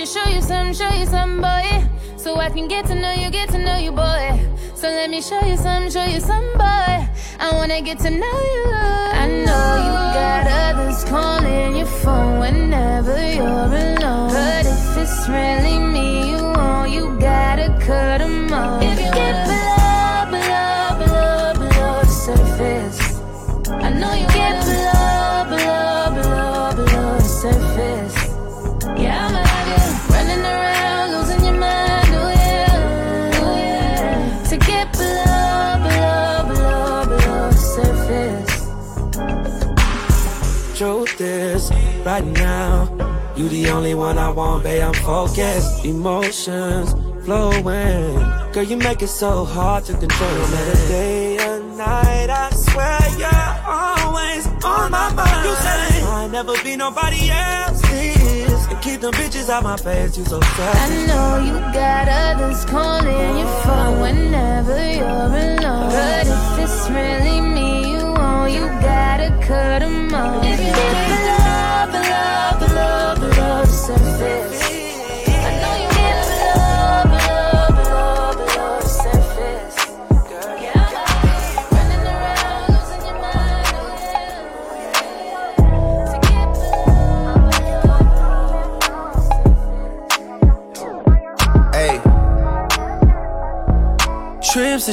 You show you some, show you some, boy. So I can get to know you, get to know you, boy. So let me show you some, show you some, boy. I wanna get to know you. I know you got others calling your phone whenever you're alone. But if it's really me you want, you gotta cut them off. If you get right now, you the only one I want, babe. I'm focused, emotions flowing. Girl, you make it so hard to control. No matter day or night, I swear you're always on my mind. You say I never be nobody else's, and keep them bitches out my face. You so sad. I know you got others calling your phone whenever you're alone. But if it's really me you want, you gotta cut them off. If you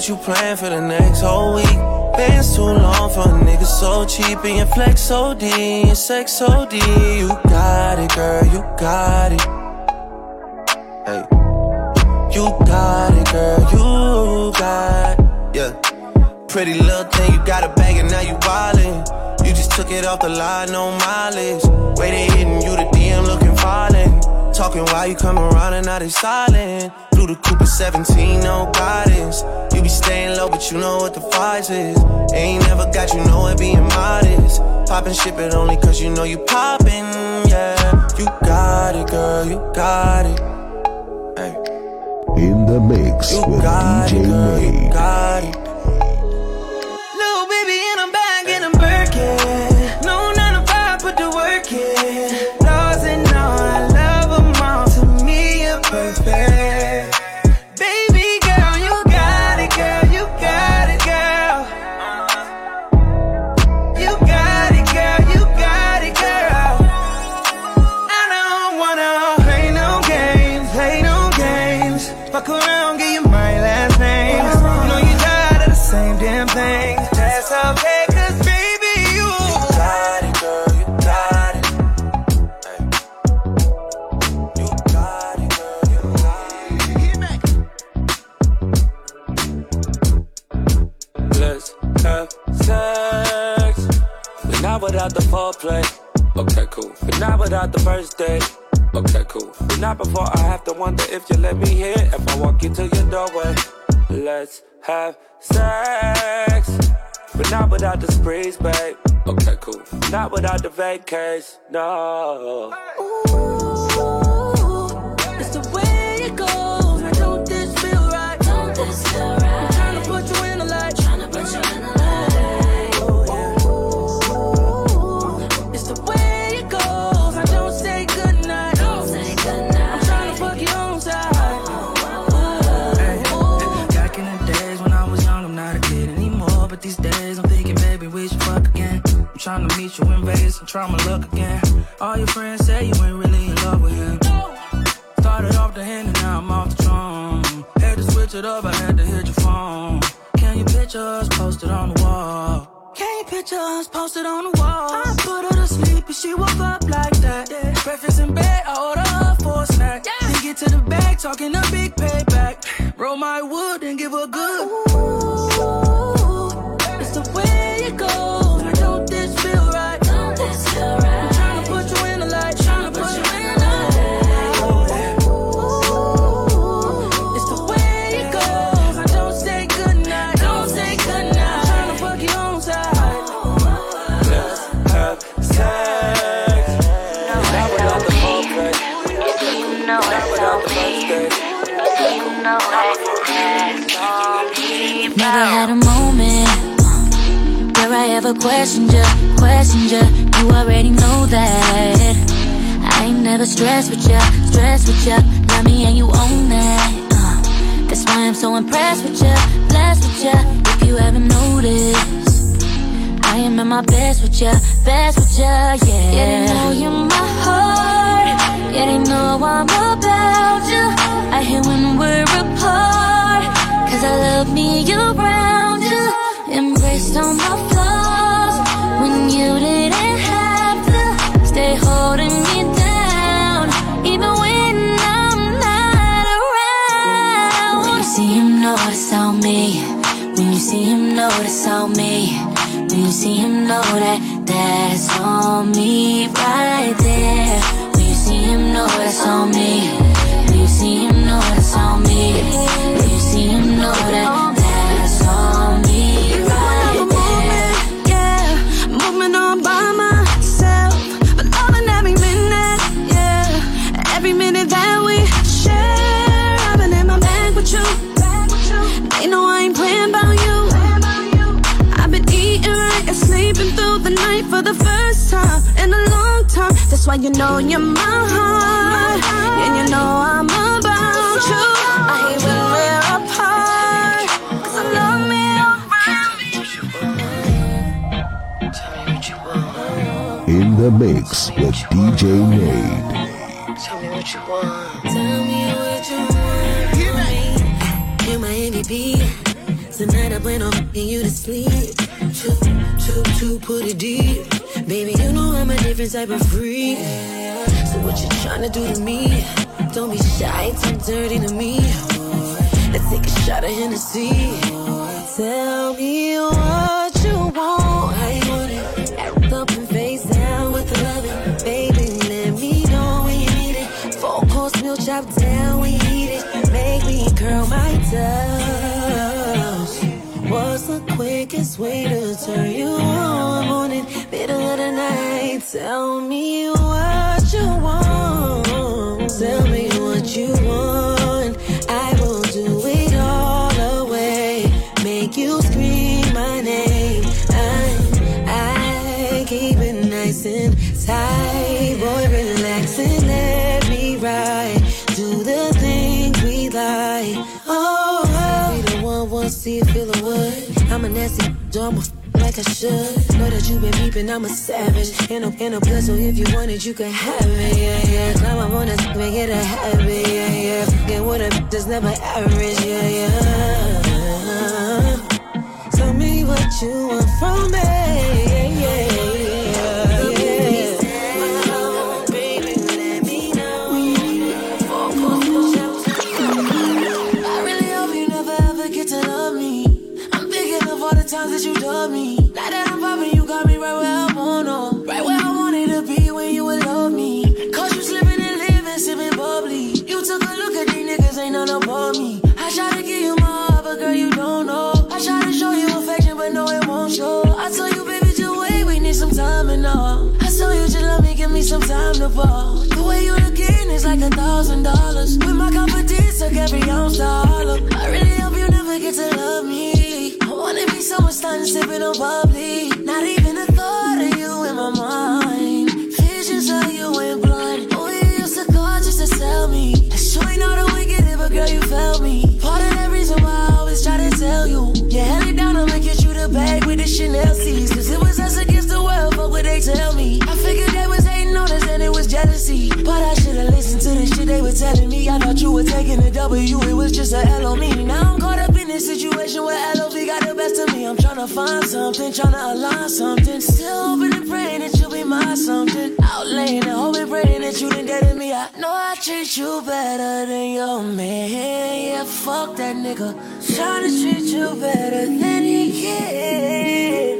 You plan for the next whole week. Bands too long for a nigga so cheap. And your flex so D, and sex so D. You got it, girl, you got it. Hey. You got it, girl, you got it. Yeah. Pretty little thing, you got a bag and now you wildin'. You just took it off the line, no mileage. Way they hitting you, the DM looking violent. Talking while you come around and now they silent. Blue the Cooper 17, no guidance. You be staying low, but you know what the price is. Ain't never got you know it being modest. Poppin' ship it only cause you know you poppin', yeah. You got it, girl, you got it. Hey. In the mix You with got DJ it, girl, cool. But not without the first date. Okay, cool. But not before I have to wonder if you let me hit. If I walk into your doorway, let's have sex. But not without the sprees, babe. Okay, cool. Not without the vacays, no. Ooh, it's the way it goes. I'm baby, we should fuck again. I'm trying to meet you in Vegas and try my luck again. All your friends say you ain't really in love with him. Started off the hand and now I'm off the drum. Had to switch it up, I had to hit your phone. Can you picture us posted on the wall? Can you picture us posted on the wall? I put her to sleep and she woke up like that. Breakfast in bed, I order her for a snack. Then get to the bag, talking a big payback. Roll my wood and give her good. Ooh, Never had a moment uh, where I ever questioned you, questioned you. You already know that. I ain't never stressed with you, stressed with you. Love me and you own that. Uh, that's why I'm so impressed with you, blessed with you. If you haven't noticed, I am at my best with you, best with you, yeah. Yeah, they know you're my heart. Yeah, they know I'm about you. I hate when we're apart. Cause I love me around you. Embrace all my flaws. When you didn't have to stay holding me down. Even when I'm not around. When you see him, notice on me. When you see him, notice on me. When you see him, know that that's on me right there. See him, know that's on me. When you see him, know that's on me. When you see him, know that why you know you're my heart, and you know I'm about you. I hate when we're apart, 'cause I love me around. In the mix with DJ Nade. Tell me what you want. You're my MVP. Tonight I plan on fucking you to sleep. Choo, choo, choo, put it deep. Baby, you know I'm a different type of freak. So what you tryna do to me? Don't be shy, too dirty to me. Let's take a shot of Hennessy. Tell me what you want. You want it? Act up and face down with the loving. Baby, let me know when you need it. Four course meal chop down you eat it. Make me curl my toes. The quickest way to turn you on? Morning, middle of the night. Tell me what you want. Tell me what you want. I will do it all away. Make you scream my name. I, I keep it dumb, like I should. Know that you been peeping, I'm a savage. In a, in a so if you want it, you can have it, yeah, yeah. Now I wanna make it a habit, yeah, yeah. Fucking with a that's never average, yeah, yeah. Tell me what you want from me, I try to give you my heart, but girl, you don't know. I try to show you affection, but no, it won't show. I tell you, baby, to wait, we need some time and all. I tell you, just love me, give me some time to fall. The way you look in is like a thousand dollars. With my confidence, took every ounce to all of. I really hope you never get to love me. I wanna be someone starting sipping on bubbly, not even. You. You held it down, I'ma get you the bag with the Chanel C's. Cause it was us against the world, fuck what they tell me. I figured they was hating on us and it was jealousy. But I should've listened to the shit they were telling me. I thought you were taking a W, it was just a L on me. Now I'm caught up in this situation where LOV got the best of me. I'm tryna find something, tryna align something. Still hoping and praying that you'll be I know I treat you better than your man. Yeah, fuck that nigga. Tryna treat you better than he can.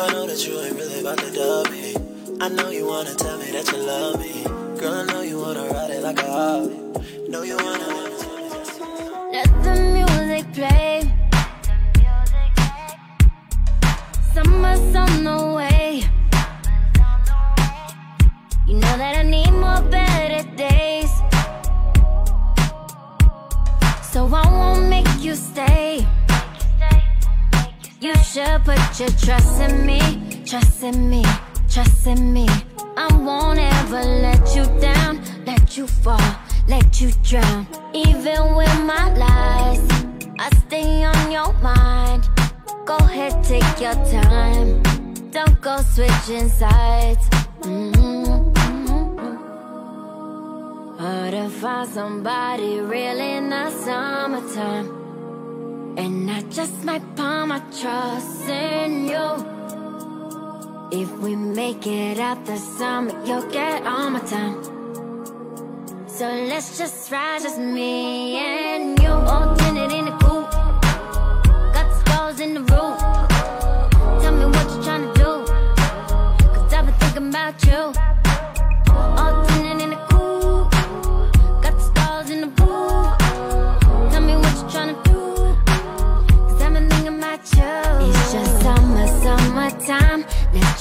I know that you ain't really about to dub me. I know you wanna tell me that you love me. Girl, I know you wanna ride it like a hobby. Know you wanna. Let the music play. Summer's on the way. That I need more better days. So I won't make you stay. You should put your trust in me, trust in me, trust in me. I won't ever let you down, let you fall, let you drown. Even with my lies, I stay on your mind. Go ahead, take your time. Don't go switching sides. Mm-hmm. Find somebody real in the summertime. And I just might put my trust in you. If we make it out the summer, you'll get all my time. So let's just ride, just me and you. Oh,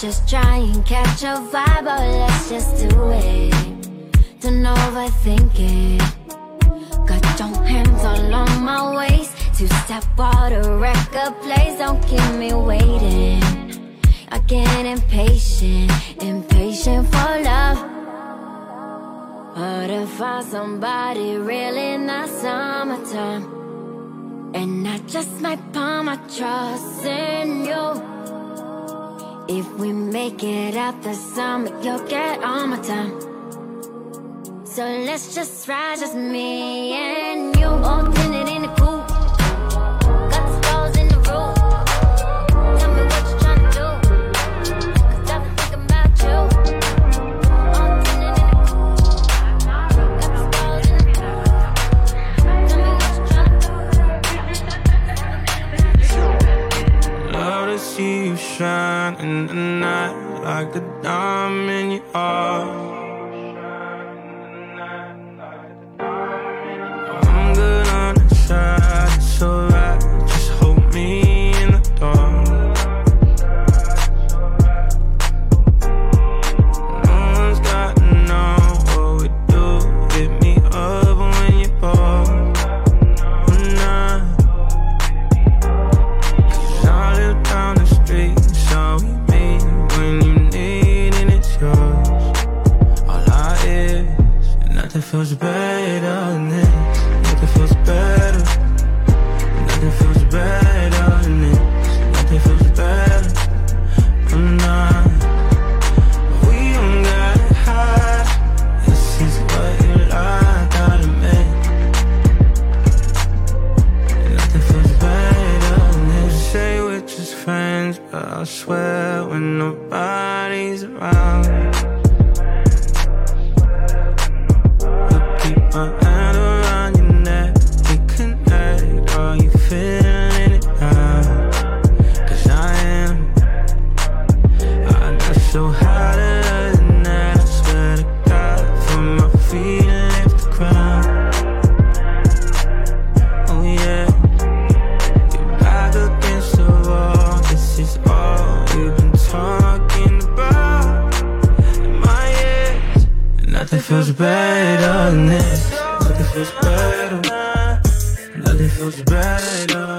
just try and catch a vibe, or let's just do it. Don't overthink it. Got your hands all on my waist. Two step water record plays. Don't keep me waiting. I get impatient, impatient for love. Hard to find somebody real in the summertime. And I just might put my trust in you. If we make it out the summer, you'll get all my time. So let's just ride, just me and you. Shine in the night like a diamond you are.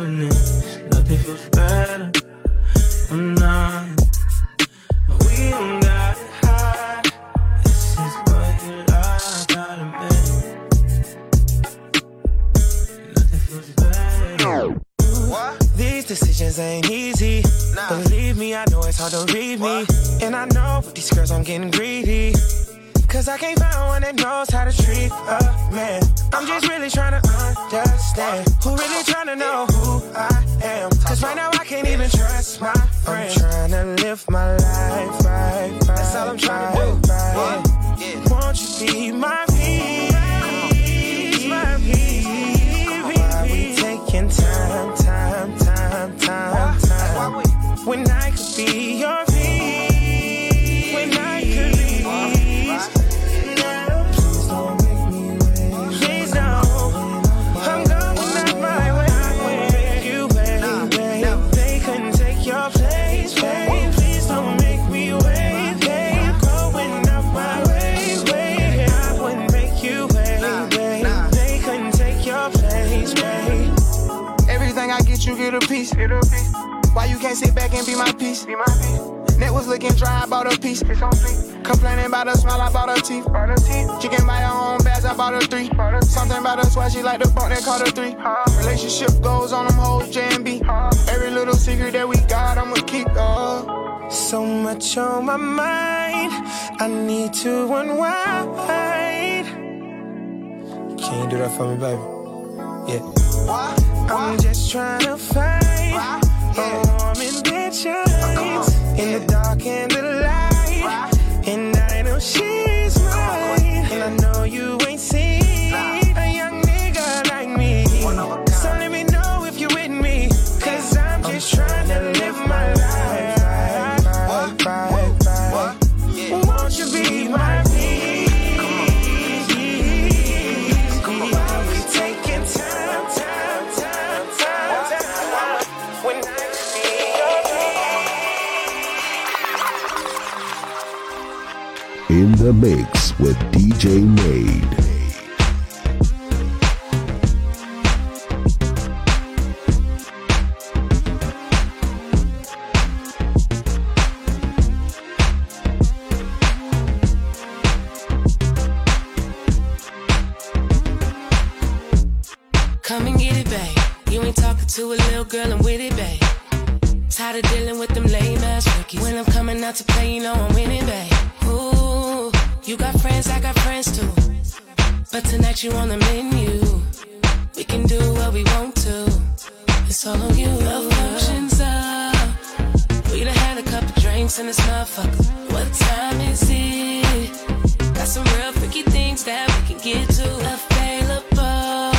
This. Nothing feels better. I'm not. We don't got. This is what you gotta make. Nothing feels better. These decisions ain't easy. Believe me, I know it's hard to read me. And I know with these girls I'm getting greedy. Cause I can't find one that knows how to treat a man. I'm just really trying to understand who really trying to know who I am. Cause right now I can't even trust my friends. I'm trying to live my life right, right. That's all I'm trying to do. Right. Won't you be my peace, my peace? Why we taking time, time, time, time, time? When I bought a piece. It's on fleek. Complaining about her smile, I bought her teeth. Bought her teeth. She can buy her own bags, I bought her three. Something about her swag, she like the bump, that called her three. Relationship goes on them hoes, J and B. Every little secret that we got, I'ma keep. Uh. So much on my mind, I need to unwind. Can you do that for me, baby? Yeah. I'm just trying to find a warm shines in the dark and the the mix with DJ Nade. Come and get it, babe. You ain't talking to a little girl, I'm with it, babe. Tired of dealing with them lame ass rookies. When I'm coming out to play, you know I'm winning, babe. You got friends, I got friends too. But tonight you on the menu. We can do what we want to. It's all on you. The function's up. We done had a couple drinks in this motherfucker. What time is it? Got some real freaky things that we can get to. Available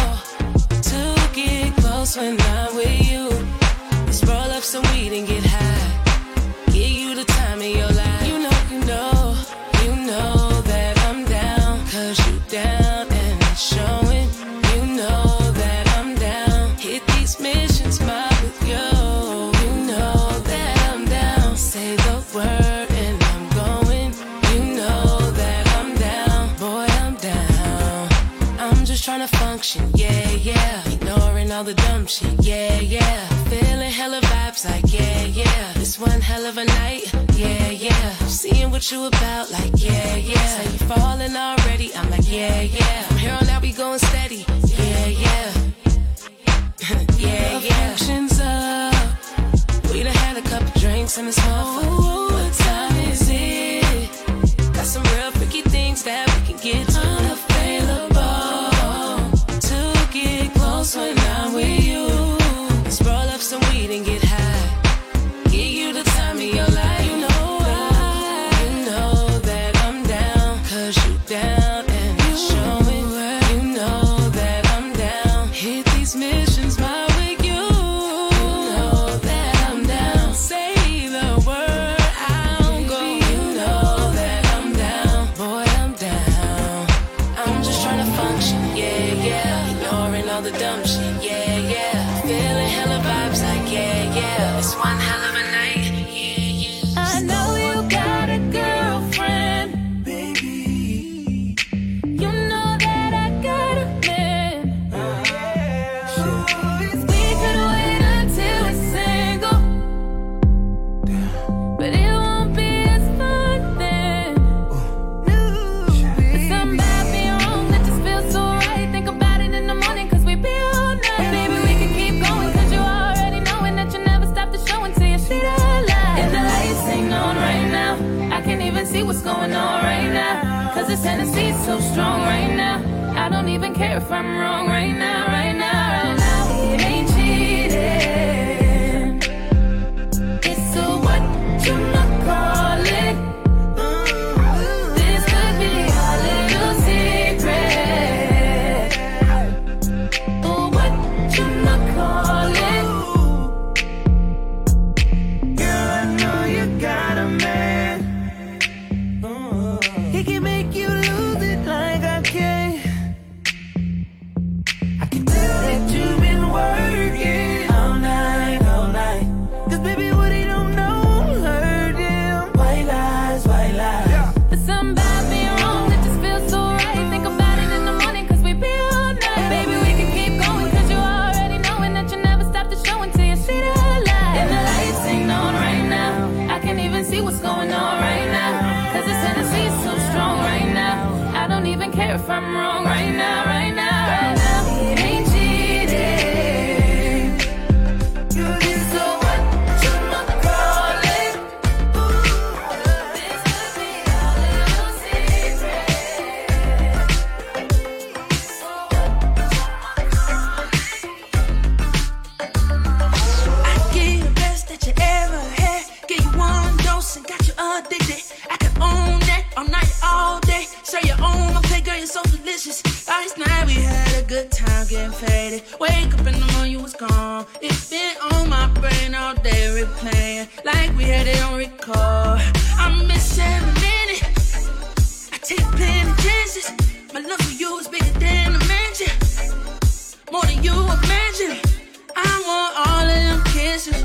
to get close when I'm with you. Let's roll up some weed and get function, yeah, yeah. Ignoring all the dumb shit, yeah, yeah. Feeling hella vibes like, yeah, yeah. This one hell of a night, yeah, yeah. Seeing what you about, like, yeah, yeah. Say you falling already, I'm like, yeah, yeah. From here on out, we going steady, yeah, yeah. yeah, yeah. Functions up. We done had a couple drinks in this motherfucker. What time Tennessee's so strong right now. I don't even care if I'm wrong right now. put don't recall. I miss every minute. I take plenty chances. My love for you is bigger than a mansion, more than you imagine. I want all of them kisses,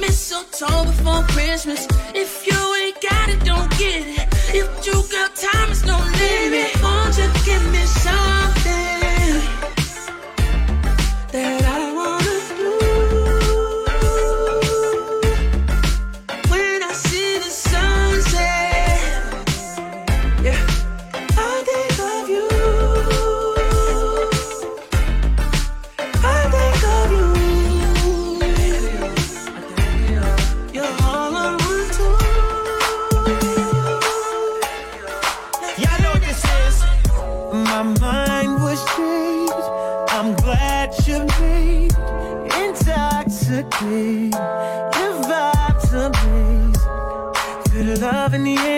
mistletoe before Christmas. If you ain't got it, don't get it. If you got time, it's no limit. Won't you give me? the key. Your vibes amazing. Good love in the air.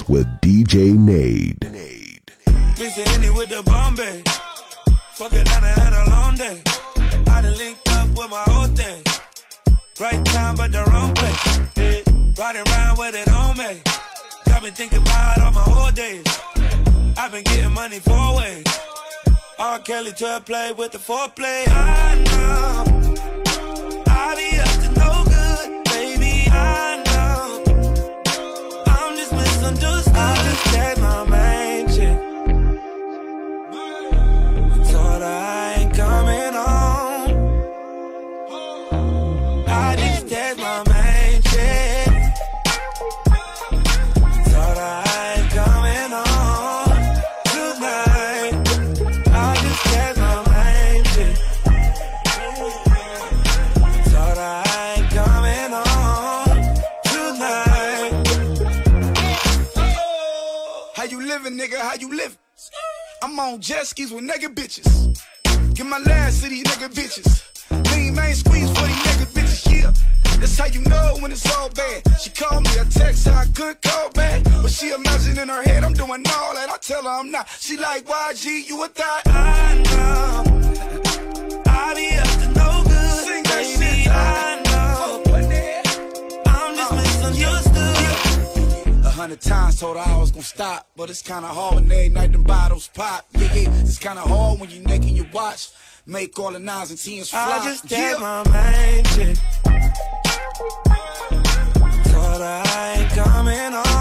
with DJ Nade. With the Bombay. Had a long day. I done linked up with my whole thing. Right time, but the wrong place. Yeah. Riding around with it on me. I've been thinking about all my whole days. I've been getting money four ways. R. Kelly to play with the foreplay. I know. I'm on jet skis with nigga bitches. Get my last to these nigga bitches. Lean main squeeze for these nigga bitches, yeah. That's how you know when it's all bad. She called me, I text her, I could call back. But she imagine in her head I'm doing all that. I tell her I'm not. She like, YG, you a thought? I know I'll be up to no good. Sing that baby, shit, I know I'm just misunderstood. A hundred times told her I was gonna stop, but it's kinda hard when every night them bottles pop. Yeah, yeah, it's kinda hard when you're naked your watch. Make all the nines and tens fly. I just yeah. my main chick. Told her I ain't coming home